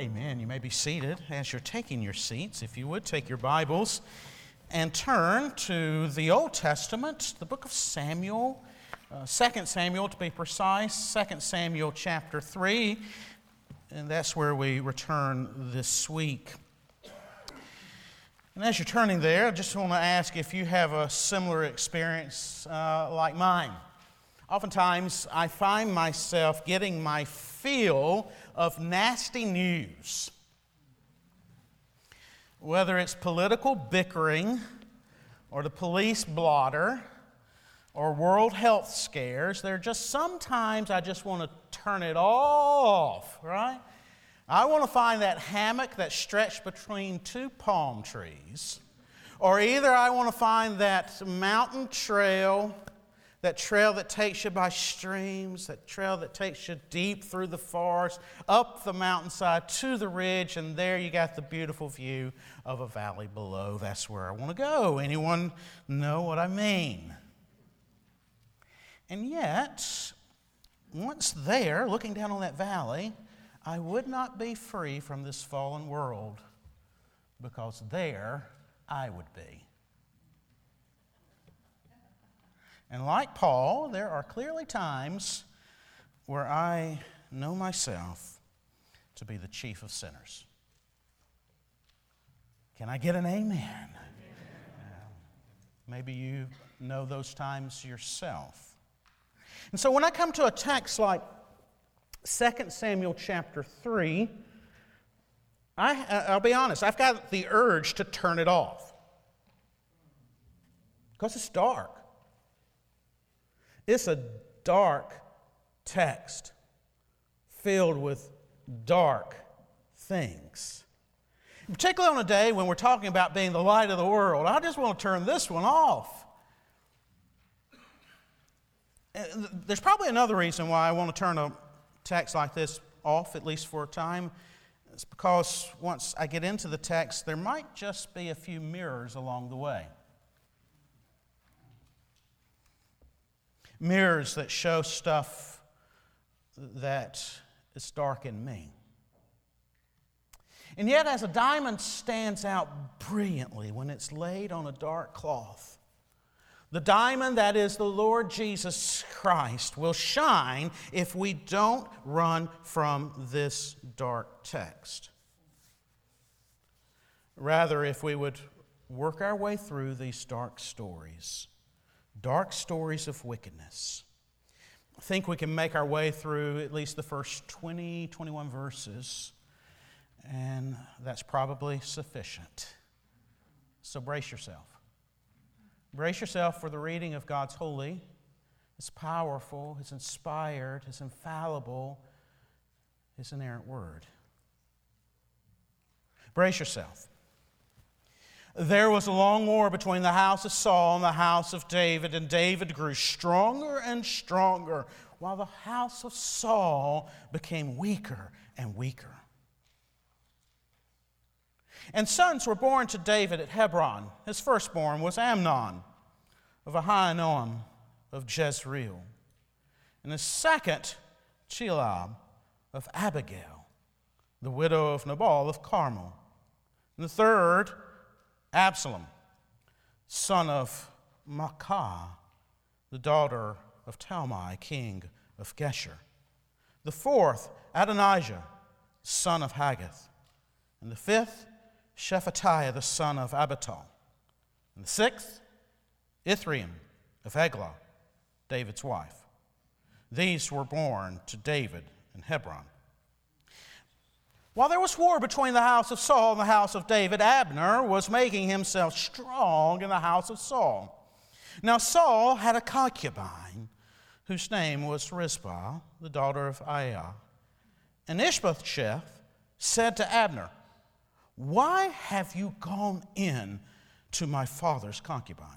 Amen. You may be seated as you're taking your seats. If you would take your Bibles and turn to the Old Testament, the book of Samuel, uh, 2 Samuel to be precise, 2 Samuel chapter 3, and that's where we return this week. And as you're turning there, I just want to ask if you have a similar experience uh, like mine. Oftentimes, I find myself getting my fill of nasty news. Whether it's political bickering, or the police blotter, or world health scares, there are just sometimes I just want to turn it off, right? I want to find that hammock that's stretched between two palm trees, or either I want to find that mountain trail that trail that takes you by streams, that trail that takes you deep through the forest, up the mountainside to the ridge, and there you got the beautiful view of a valley below. That's where I want to go. Anyone know what I mean? And yet, once there, looking down on that valley, I would not be free from this fallen world because there I would be. And like Paul, there are clearly times where I know myself to be the chief of sinners. Can I get an amen? amen. maybe you know those times yourself. And so when I come to a text like 2 Samuel chapter 3, I, uh, I'll be honest, I've got the urge to turn it off because it's dark. It's a dark text filled with dark things. Particularly on a day when we're talking about being the light of the world, I just want to turn this one off. There's probably another reason why I want to turn a text like this off, at least for a time. It's because once I get into the text, there might just be a few mirrors along the way. Mirrors that show stuff that is dark in me. And yet, as a diamond stands out brilliantly when it's laid on a dark cloth, the diamond that is the Lord Jesus Christ will shine if we don't run from this dark text. Rather, if we would work our way through these dark stories dark stories of wickedness. I think we can make our way through at least the first 20, 21 verses, and that's probably sufficient. So brace yourself. Brace yourself for the reading of God's holy, It's powerful, It's inspired, It's infallible, His inerrant word. Brace yourself. There was a long war between the house of Saul and the house of David, and David grew stronger and stronger, while the house of Saul became weaker and weaker. And sons were born to David at Hebron. His firstborn was Amnon of Ahinoam of Jezreel, and his second, Chileab of Abigail, the widow of Nabal of Carmel, and the third, Absalom, son of Maacah, the daughter of Talmai, king of Geshur. The fourth, Adonijah, son of Haggith. And the fifth, Shephatiah, the son of Abital. And the sixth, Ithream of Eglah, David's wife. These were born to David in Hebron. While there was war between the house of Saul and the house of David, Abner was making himself strong in the house of Saul. Now, Saul had a concubine whose name was Rizpah, the daughter of Aiah. And Ishbosheth said to Abner, Why have you gone in to my father's concubine?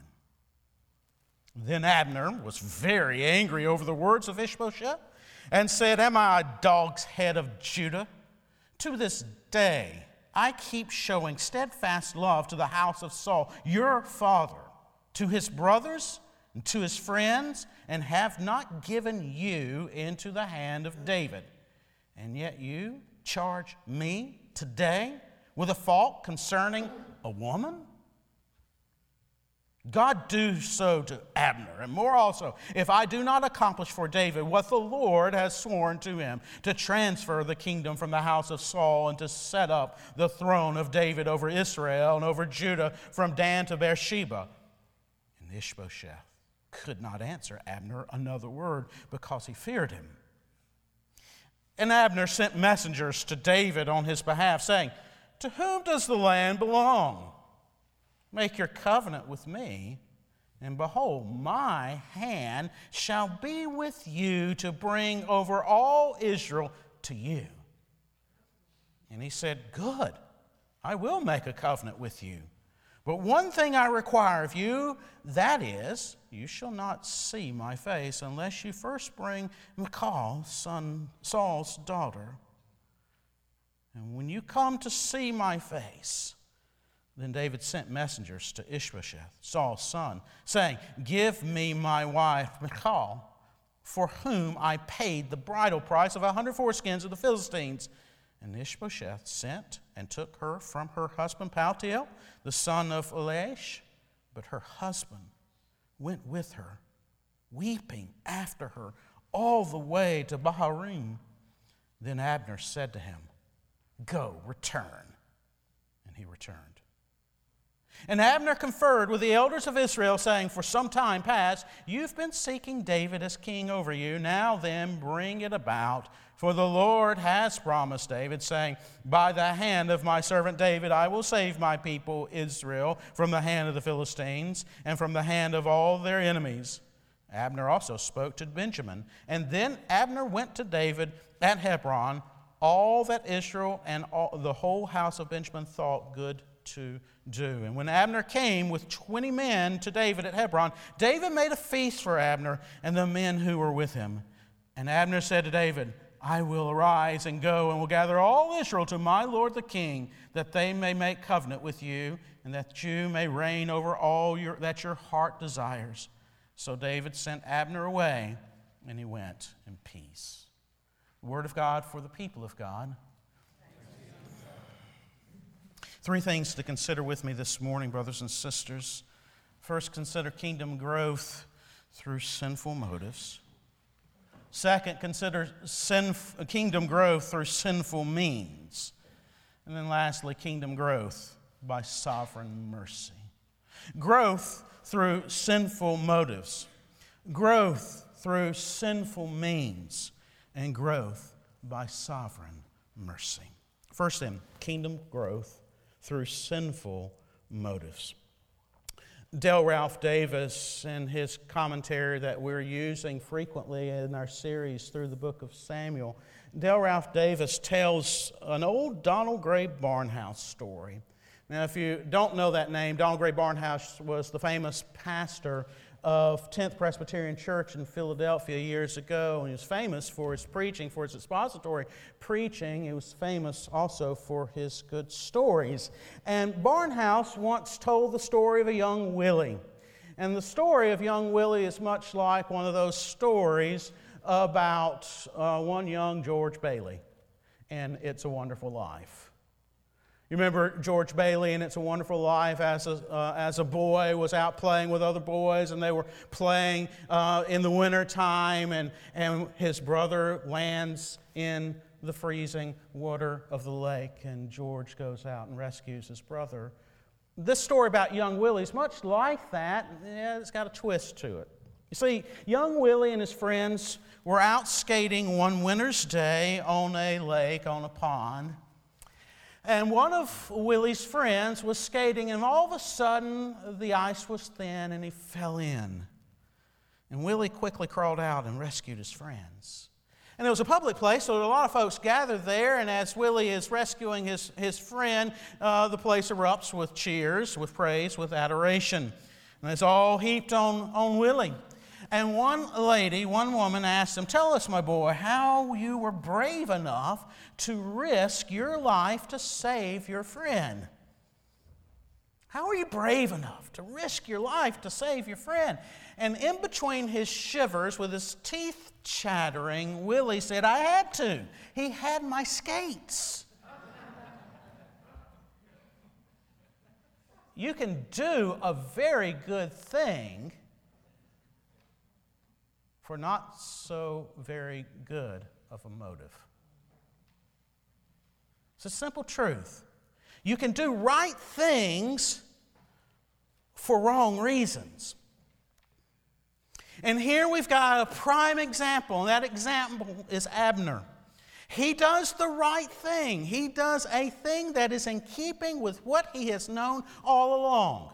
Then Abner was very angry over the words of Ishbosheth and said, Am I a dog's head of Judah? To this day, I keep showing steadfast love to the house of Saul, your father, to his brothers and to his friends, and have not given you into the hand of David. And yet you charge me today with a fault concerning a woman? God do so to Abner, and more also, if I do not accomplish for David what the Lord has sworn to him, to transfer the kingdom from the house of Saul and to set up the throne of David over Israel and over Judah from Dan to Beersheba. And Ishbosheth could not answer Abner another word because he feared him. And Abner sent messengers to David on his behalf, saying, To whom does the land belong? Make your covenant with me, and behold, my hand shall be with you to bring over all Israel to you. And he said, Good, I will make a covenant with you. But one thing I require of you, that is, you shall not see my face unless you first bring Michal, son Saul's daughter. And when you come to see my face, then David sent messengers to Ishbosheth, Saul's son, saying, Give me my wife Michal, for whom I paid the bridal price of a hundred foreskins of the Philistines. And Ishbosheth sent and took her from her husband Paltiel, the son of Laish. But her husband went with her, weeping after her all the way to Bahurim. Then Abner said to him, Go, return. And he returned. And Abner conferred with the elders of Israel, saying, For some time past, you've been seeking David as king over you. Now then, bring it about. For the Lord has promised David, saying, By the hand of my servant David, I will save my people Israel from the hand of the Philistines and from the hand of all their enemies. Abner also spoke to Benjamin. And then Abner went to David at Hebron, all that Israel and all, the whole house of Benjamin thought good to do. And when Abner came with 20 men to David at Hebron, David made a feast for Abner and the men who were with him. And Abner said to David, I will arise and go and will gather all Israel to my lord the king, that they may make covenant with you, and that you may reign over all your, that your heart desires. So David sent Abner away, and he went in peace. The word of God for the people of God. Three things to consider with me this morning, brothers and sisters. First, consider kingdom growth through sinful motives. Second, consider sinf- kingdom growth through sinful means. And then lastly, kingdom growth by sovereign mercy. Growth through sinful motives, growth through sinful means, and growth by sovereign mercy. First, then, kingdom growth through sinful motives. Dale Ralph Davis, in his commentary that we're using frequently in our series through the book of Samuel, Dale Ralph Davis tells an old Donald Grey Barnhouse story. Now, if you don't know that name, Donald Grey Barnhouse was the famous pastor of 10th Presbyterian Church in Philadelphia years ago, and he was famous for his preaching, for his expository preaching. He was famous also for his good stories. And Barnhouse once told the story of a young Willie. And the story of young Willie is much like one of those stories about uh, one young George Bailey and It's a Wonderful Life. You remember George Bailey and It's a Wonderful Life as a, uh, as a boy was out playing with other boys and they were playing uh, in the winter time and, and his brother lands in the freezing water of the lake and George goes out and rescues his brother. This story about young Willie is much like that. Yeah, it's got a twist to it. You see, young Willie and his friends were out skating one winter's day on a lake, on a pond. And one of Willie's friends was skating, and all of a sudden the ice was thin and he fell in. And Willie quickly crawled out and rescued his friends. And it was a public place, so a lot of folks gathered there. And as Willie is rescuing his, his friend, uh, the place erupts with cheers, with praise, with adoration. And it's all heaped on, on Willie. And one lady, one woman asked him, Tell us, my boy, how you were brave enough to risk your life to save your friend. How are you brave enough to risk your life to save your friend? And in between his shivers, with his teeth chattering, Willie said, I had to. He had my skates. you can do a very good thing for not so very good of a motive. It's a simple truth. You can do right things for wrong reasons. And here we've got a prime example, and that example is Abner. He does the right thing. He does a thing that is in keeping with what he has known all along.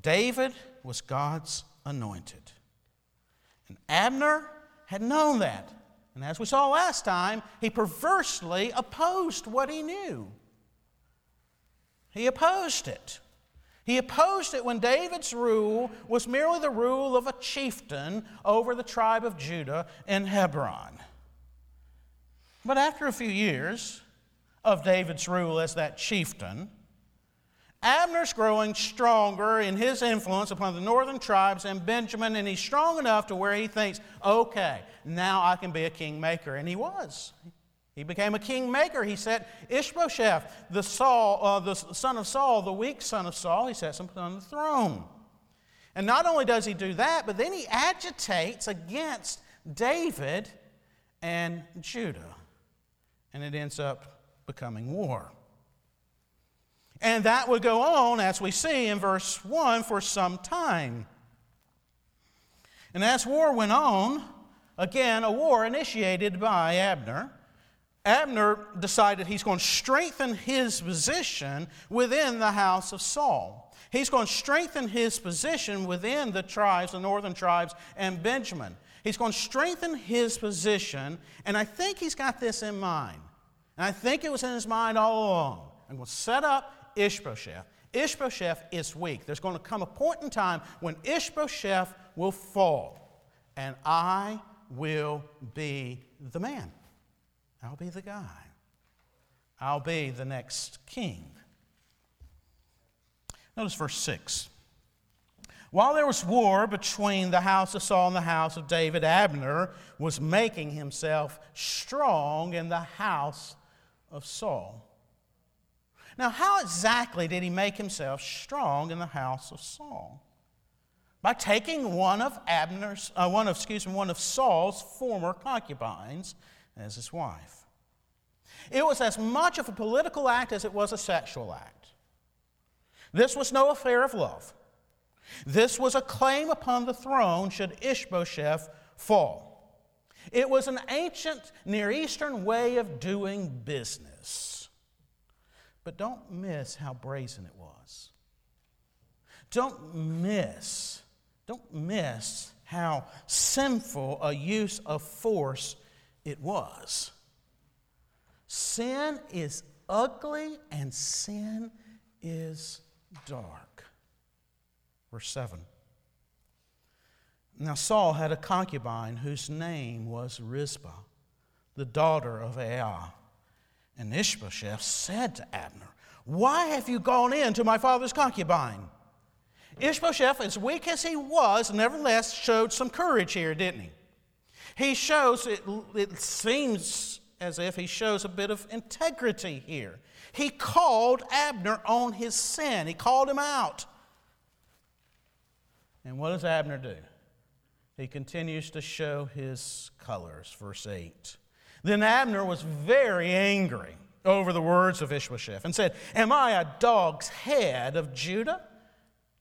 David was God's anointed. And Abner had known that. And as we saw last time, he perversely opposed what he knew. He opposed it. He opposed it when David's rule was merely the rule of a chieftain over the tribe of Judah in Hebron. But after a few years of David's rule as that chieftain, Abner's growing stronger in his influence upon the northern tribes and Benjamin, and he's strong enough to where he thinks, okay, now I can be a kingmaker. And he was. He became a kingmaker. He set Ishbosheth, the, Saul, uh, the son of Saul, the weak son of Saul, he sets him on the throne. And not only does he do that, but then he agitates against David and Judah. And it ends up becoming war. And that would go on, as we see in verse 1, for some time. And as war went on, again, a war initiated by Abner, Abner decided he's going to strengthen his position within the house of Saul. He's going to strengthen his position within the tribes, the northern tribes, and Benjamin. He's going to strengthen his position, and I think he's got this in mind. And I think it was in his mind all along. I'm going to set up Ishbosheth. Ishbosheth is weak. There's going to come a point in time when Ishbosheth will fall, and I will be the man. I'll be the guy. I'll be the next king. Notice verse 6. While there was war between the house of Saul and the house of David, Abner was making himself strong in the house of Saul. Now, how exactly did he make himself strong in the house of Saul? By taking one of Abner's, uh, one of, excuse me, one of Saul's former concubines as his wife. It was as much of a political act as it was a sexual act. This was no affair of love. This was a claim upon the throne should Ishbosheth fall. It was an ancient Near Eastern way of doing business. But don't miss how brazen it was. Don't miss, don't miss how sinful a use of force it was. Sin is ugly and sin is dark. Verse 7. Now Saul had a concubine whose name was Rizpah, the daughter of Aiah. And Ishbosheth said to Abner, Why have you gone in to my father's concubine? Ishbosheth, as weak as he was, nevertheless showed some courage here, didn't he? He shows, it, it seems as if he shows a bit of integrity here. He called Abner on his sin, he called him out. And what does Abner do? He continues to show his colors. Verse 8. Then Abner was very angry over the words of Ishbosheth and said, Am I a dog's head of Judah?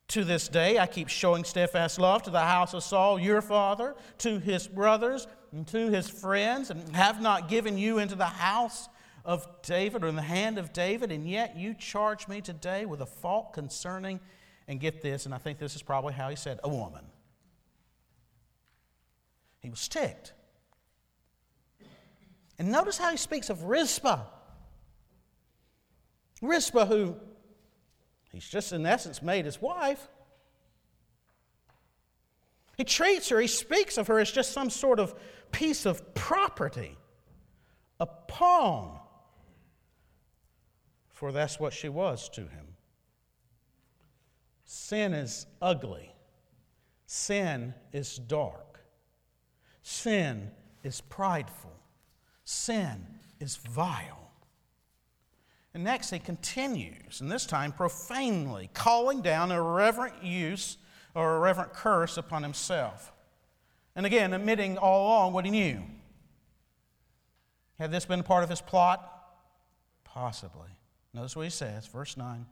To this day, I keep showing steadfast love to the house of Saul, your father, to his brothers, and to his friends, and have not given you into the house of David or in the hand of David, and yet you charge me today with a fault concerning, and get this, and I think this is probably how he said, a woman. He was ticked. And notice how he speaks of Rizpah. Rizpah, who He's just, in essence, made his wife. He treats her, he speaks of her as just some sort of piece of property, a pawn. For that's what she was to him. Sin is ugly. Sin is dark. Sin is prideful. Sin is vile. And next, he continues, and this time profanely, calling down irreverent use or irreverent curse upon himself. And again, admitting all along what he knew. Had this been part of his plot? Possibly. Notice what he says, verse 9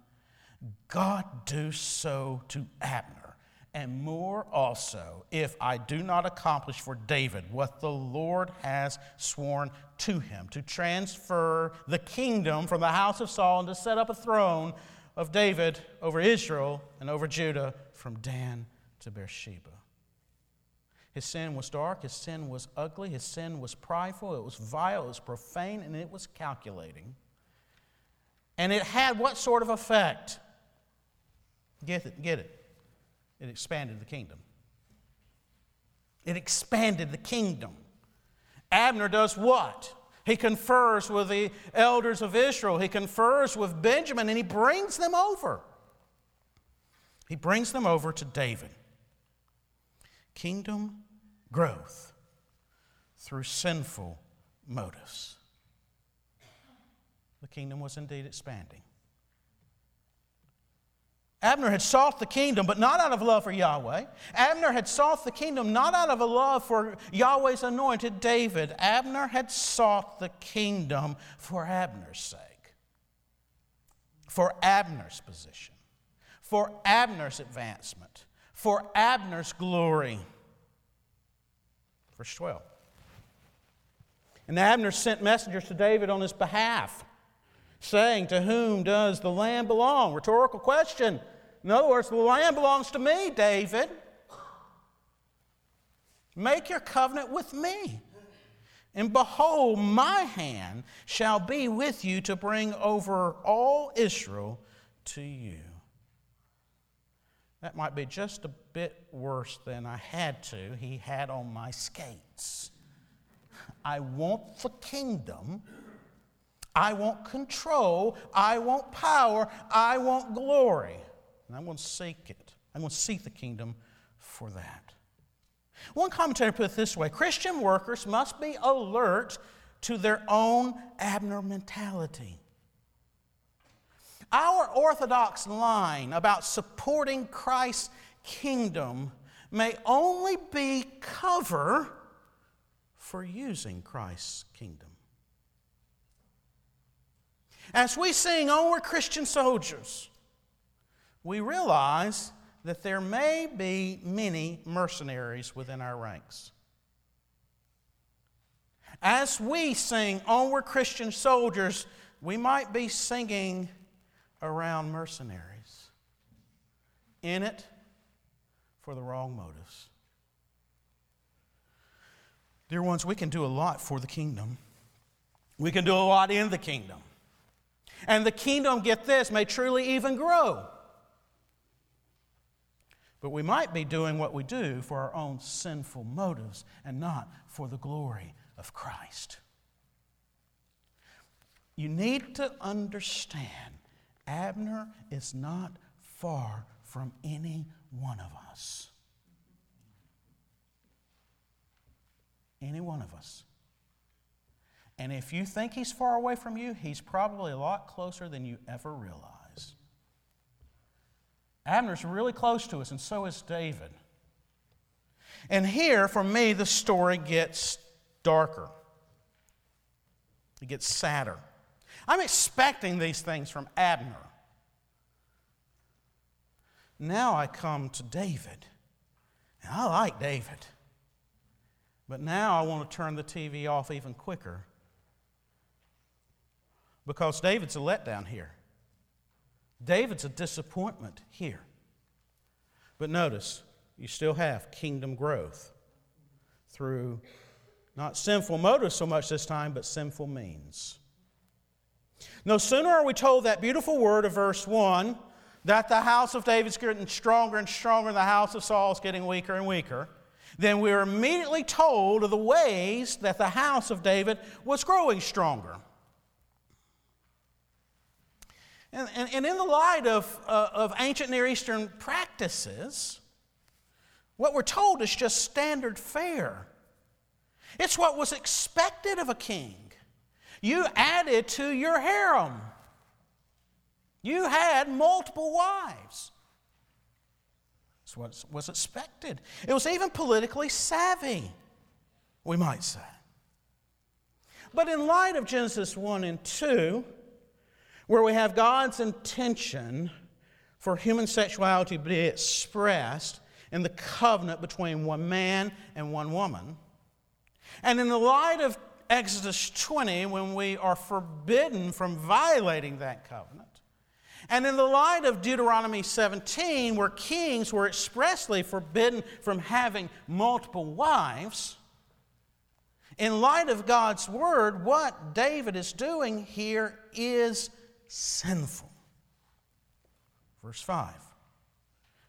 God do so to Abner, and more also, if I do not accomplish for David what the Lord has sworn to him, to transfer the kingdom from the house of Saul and to set up a throne of David over Israel and over Judah from Dan to Beersheba. His sin was dark, his sin was ugly, his sin was prideful, it was vile, it was profane, and it was calculating. And it had what sort of effect? Get it, get it. It expanded the kingdom. It expanded the kingdom. Abner does what? He confers with the elders of Israel. He confers with Benjamin and he brings them over. He brings them over to David. Kingdom growth through sinful motives. The kingdom was indeed expanding. Abner had sought the kingdom, but not out of love for Yahweh. Abner had sought the kingdom not out of a love for Yahweh's anointed David. Abner had sought the kingdom for Abner's sake, for Abner's position, for Abner's advancement, for Abner's glory. Verse 12. And Abner sent messengers to David on his behalf saying, To whom does the land belong? Rhetorical question. In other words, the land belongs to me, David. Make your covenant with me. And behold, my hand shall be with you to bring over all Israel to you. That might be just a bit worse than I had to. He had on my skates. I want the kingdom I want control. I want power. I want glory. And I'm going to seek it. I'm going to seek the kingdom for that. One commentator put it this way Christian workers must be alert to their own Abner mentality. Our orthodox line about supporting Christ's kingdom may only be cover for using Christ's kingdom. As we sing, Oh, we're Christian soldiers, we realize that there may be many mercenaries within our ranks. As we sing, Oh, we're Christian soldiers, we might be singing around mercenaries, in it for the wrong motives. Dear ones, we can do a lot for the kingdom. We can do a lot in the kingdom. And the kingdom, get this, may truly even grow. But we might be doing what we do for our own sinful motives and not for the glory of Christ. You need to understand Abner is not far from any one of us. Any one of us. And if you think he's far away from you, he's probably a lot closer than you ever realize. Abner's really close to us, and so is David. And here, for me, the story gets darker, it gets sadder. I'm expecting these things from Abner. Now I come to David. And I like David. But now I want to turn the TV off even quicker because David's a letdown here. David's a disappointment here. But notice, you still have kingdom growth through not sinful motives so much this time, but sinful means. No sooner are we told that beautiful word of verse 1 that the house of David's getting stronger and stronger, and the house of Saul is getting weaker and weaker, then we're immediately told of the ways that the house of David was growing stronger. And, and, and in the light of, uh, of ancient Near Eastern practices, what we're told is just standard fare. It's what was expected of a king. You added to your harem. You had multiple wives. That's what was expected. It was even politically savvy, we might say. But in light of Genesis 1 and 2, where we have God's intention for human sexuality to be expressed in the covenant between one man and one woman, and in the light of Exodus 20, when we are forbidden from violating that covenant, and in the light of Deuteronomy 17, where kings were expressly forbidden from having multiple wives, in light of God's word, what David is doing here is sinful. Verse 5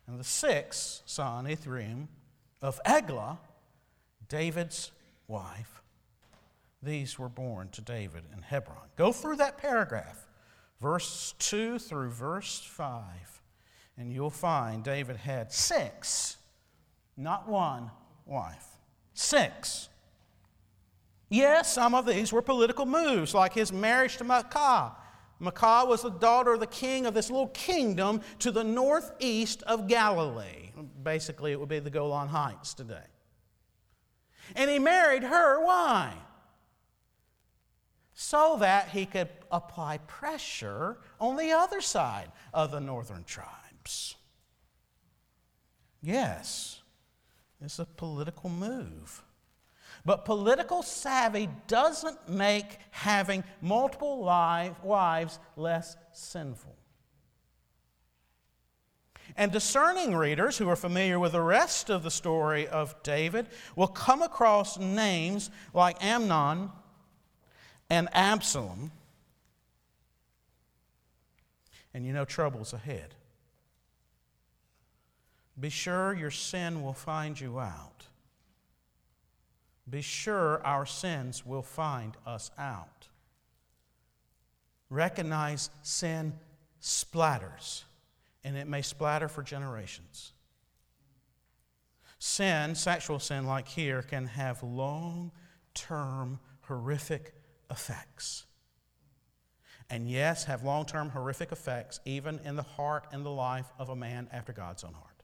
And the sixth son, Ithream, of Eglah, David's wife, these were born to David in Hebron. Go through that paragraph, verse 2 through verse 5, and you'll find David had six, not one wife. Six. Yes, some of these were political moves, like his marriage to Maacah Maacah was the daughter of the king of this little kingdom to the northeast of Galilee. Basically, it would be the Golan Heights today. And he married her. Why? So that he could apply pressure on the other side of the northern tribes. Yes, it's a political move. But political savvy doesn't make having multiple wives less sinful. And discerning readers who are familiar with the rest of the story of David will come across names like Amnon and Absalom. And you know trouble's ahead. Be sure your sin will find you out be sure our sins will find us out. Recognize sin splatters, and it may splatter for generations. Sin, sexual sin like here, can have long term horrific effects. And yes, have long term horrific effects even in the heart and the life of a man after God's own heart.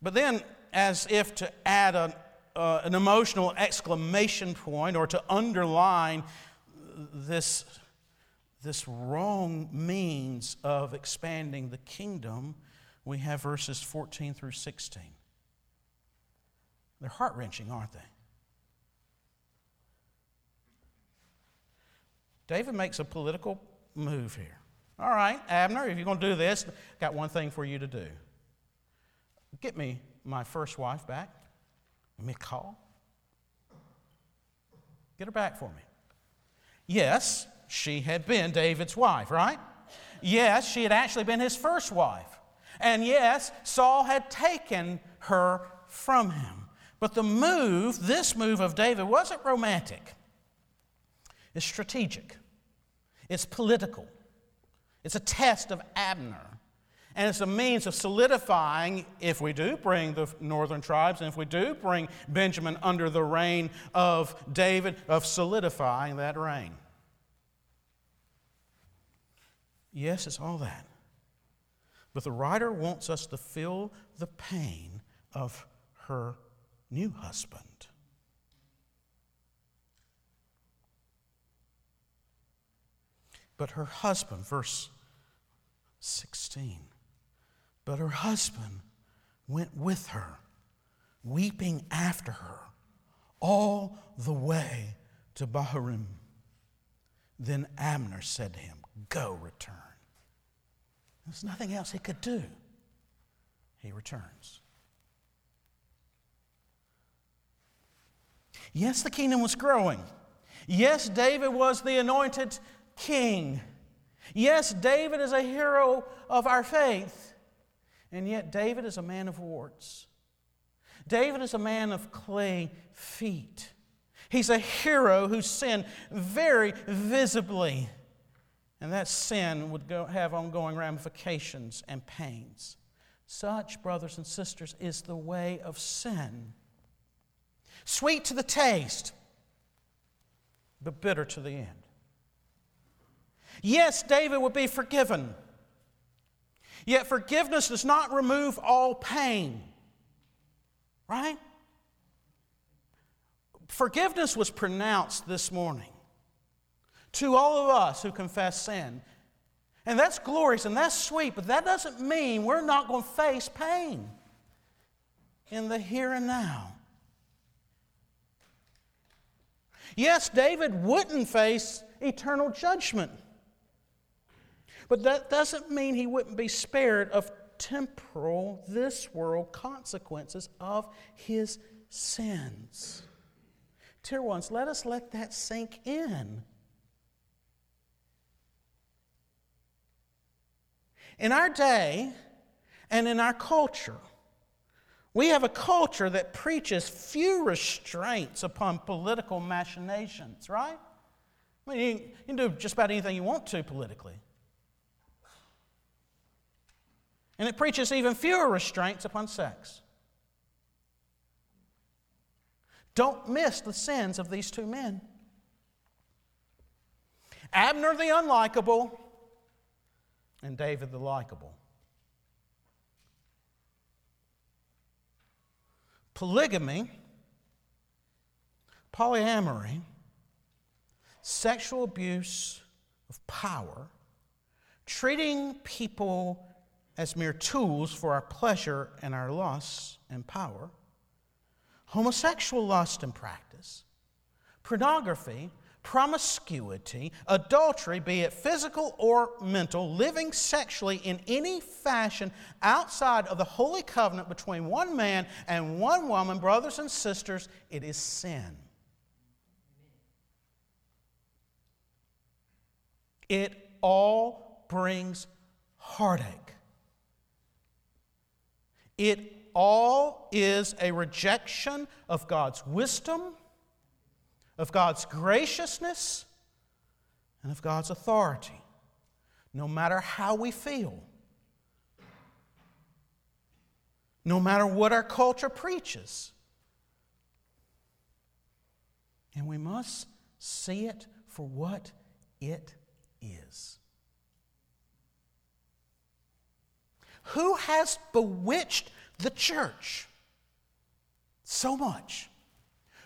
But then as if to add an, uh, an emotional exclamation point or to underline this, this wrong means of expanding the kingdom, we have verses 14 through 16. They're heart wrenching, aren't they? David makes a political move here. All right, Abner, if you're going to do this, got one thing for you to do. Get me my first wife back, Michal. Get her back for me. Yes, she had been David's wife, right? Yes, she had actually been his first wife. And yes, Saul had taken her from him. But the move, this move of David, wasn't romantic. It's strategic. It's political. It's a test of Abner. And it's a means of solidifying, if we do bring the northern tribes, and if we do bring Benjamin under the reign of David, of solidifying that reign. Yes, it's all that. But the writer wants us to feel the pain of her new husband. But her husband, verse 16. But her husband went with her, weeping after her, all the way to Bahurim. Then Abner said to him, Go return. There's nothing else he could do. He returns. Yes, the kingdom was growing. Yes, David was the anointed king. Yes, David is a hero of our faith. And yet, David is a man of warts. David is a man of clay feet. He's a hero who sinned very visibly. And that sin would go, have ongoing ramifications and pains. Such, brothers and sisters, is the way of sin. Sweet to the taste, but bitter to the end. Yes, David would be forgiven. Yet forgiveness does not remove all pain. Right? Forgiveness was pronounced this morning to all of us who confess sin. And that's glorious and that's sweet, but that doesn't mean we're not going to face pain in the here and now. Yes, David wouldn't face eternal judgment. But that doesn't mean he wouldn't be spared of temporal, this world consequences of his sins. Dear ones, let us let that sink in. In our day and in our culture, we have a culture that preaches few restraints upon political machinations, right? I mean, you can do just about anything you want to politically. And it preaches even fewer restraints upon sex. Don't miss the sins of these two men. Abner the unlikable and David the likable. Polygamy, polyamory, sexual abuse of power, treating people as mere tools for our pleasure and our lusts and power, homosexual lust and practice, pornography, promiscuity, adultery, be it physical or mental, living sexually in any fashion outside of the holy covenant between one man and one woman, brothers and sisters, it is sin. It all brings heartache. It all is a rejection of God's wisdom, of God's graciousness, and of God's authority, no matter how we feel, no matter what our culture preaches. And we must see it for what it is. Who has bewitched the church so much?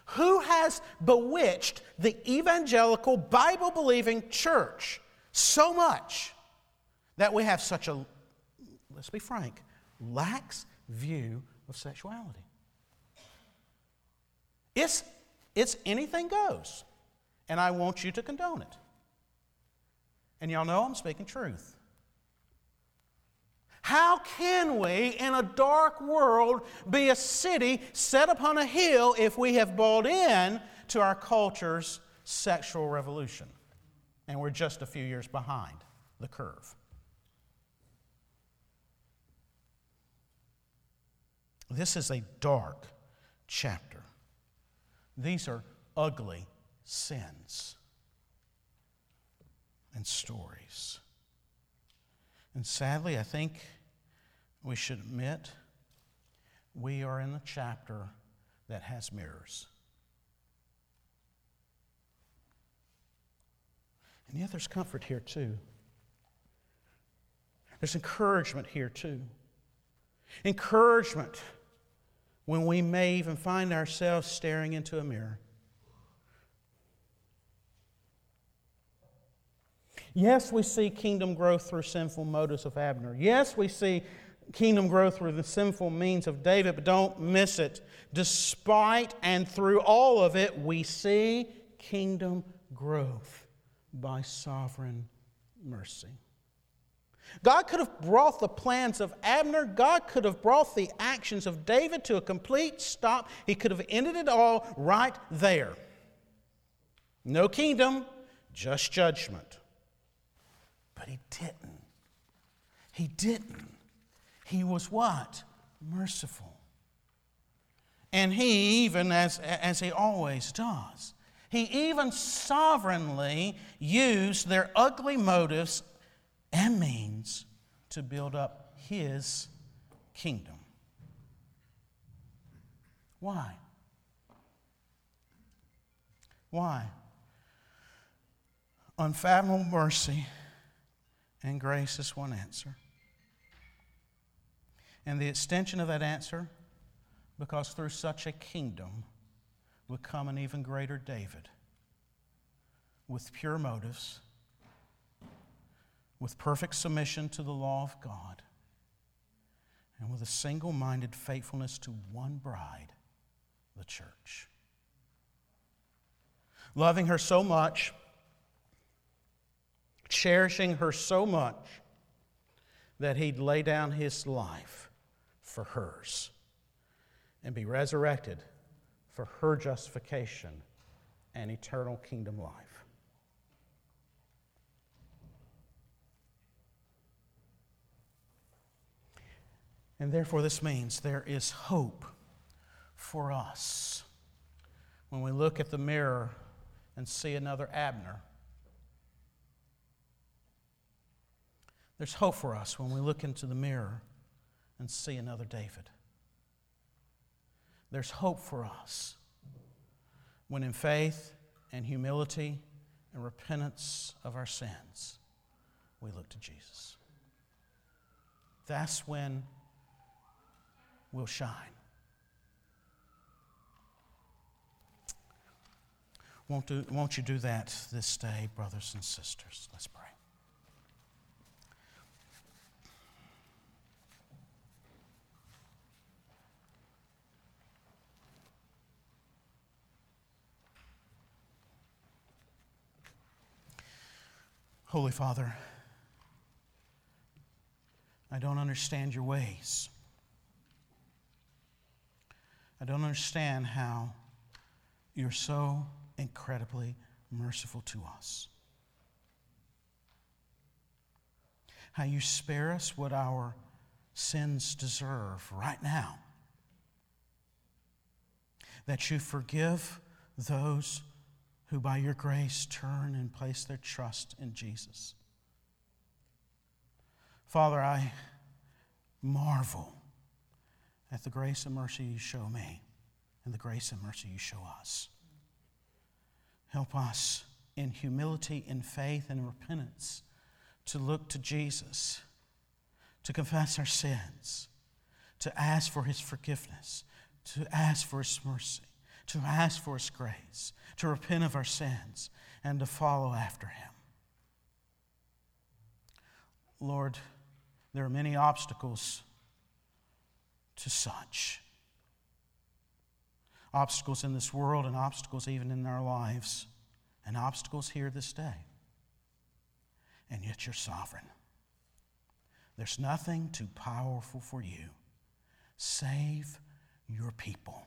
Who has bewitched the evangelical, Bible believing church so much that we have such a, let's be frank, lax view of sexuality? It's, it's anything goes, and I want you to condone it. And y'all know I'm speaking truth. How can we, in a dark world, be a city set upon a hill if we have bought in to our culture's sexual revolution? And we're just a few years behind the curve. This is a dark chapter. These are ugly sins and stories. And sadly, I think we should admit we are in the chapter that has mirrors. And yet there's comfort here too. There's encouragement here too. Encouragement when we may even find ourselves staring into a mirror. Yes, we see kingdom growth through sinful motives of Abner. Yes, we see kingdom growth through the sinful means of David, but don't miss it. Despite and through all of it, we see kingdom growth by sovereign mercy. God could have brought the plans of Abner, God could have brought the actions of David to a complete stop. He could have ended it all right there. No kingdom, just judgment. But he didn't. He didn't. He was what? Merciful. And he, even as, as he always does, he even sovereignly used their ugly motives and means to build up his kingdom. Why? Why? Unfathomable mercy and grace is one answer. And the extension of that answer, because through such a kingdom would come an even greater David with pure motives, with perfect submission to the law of God, and with a single minded faithfulness to one bride, the church. Loving her so much, cherishing her so much, that he'd lay down his life for hers and be resurrected for her justification and eternal kingdom life. And therefore, this means there is hope for us when we look at the mirror and see another Abner. There's hope for us when we look into the mirror and see another David. There's hope for us when, in faith and humility and repentance of our sins, we look to Jesus. That's when we'll shine. Won't, do, won't you do that this day, brothers and sisters? Let's pray. Holy Father, I don't understand your ways. I don't understand how you're so incredibly merciful to us. How you spare us what our sins deserve right now. That you forgive those who by your grace turn and place their trust in Jesus. Father, I marvel at the grace and mercy you show me and the grace and mercy you show us. Help us in humility, in faith, and repentance to look to Jesus, to confess our sins, to ask for his forgiveness, to ask for his mercy to ask for His grace, to repent of our sins, and to follow after Him. Lord, there are many obstacles to such. Obstacles in this world and obstacles even in our lives, and obstacles here this day. And yet you're sovereign. There's nothing too powerful for you. Save your people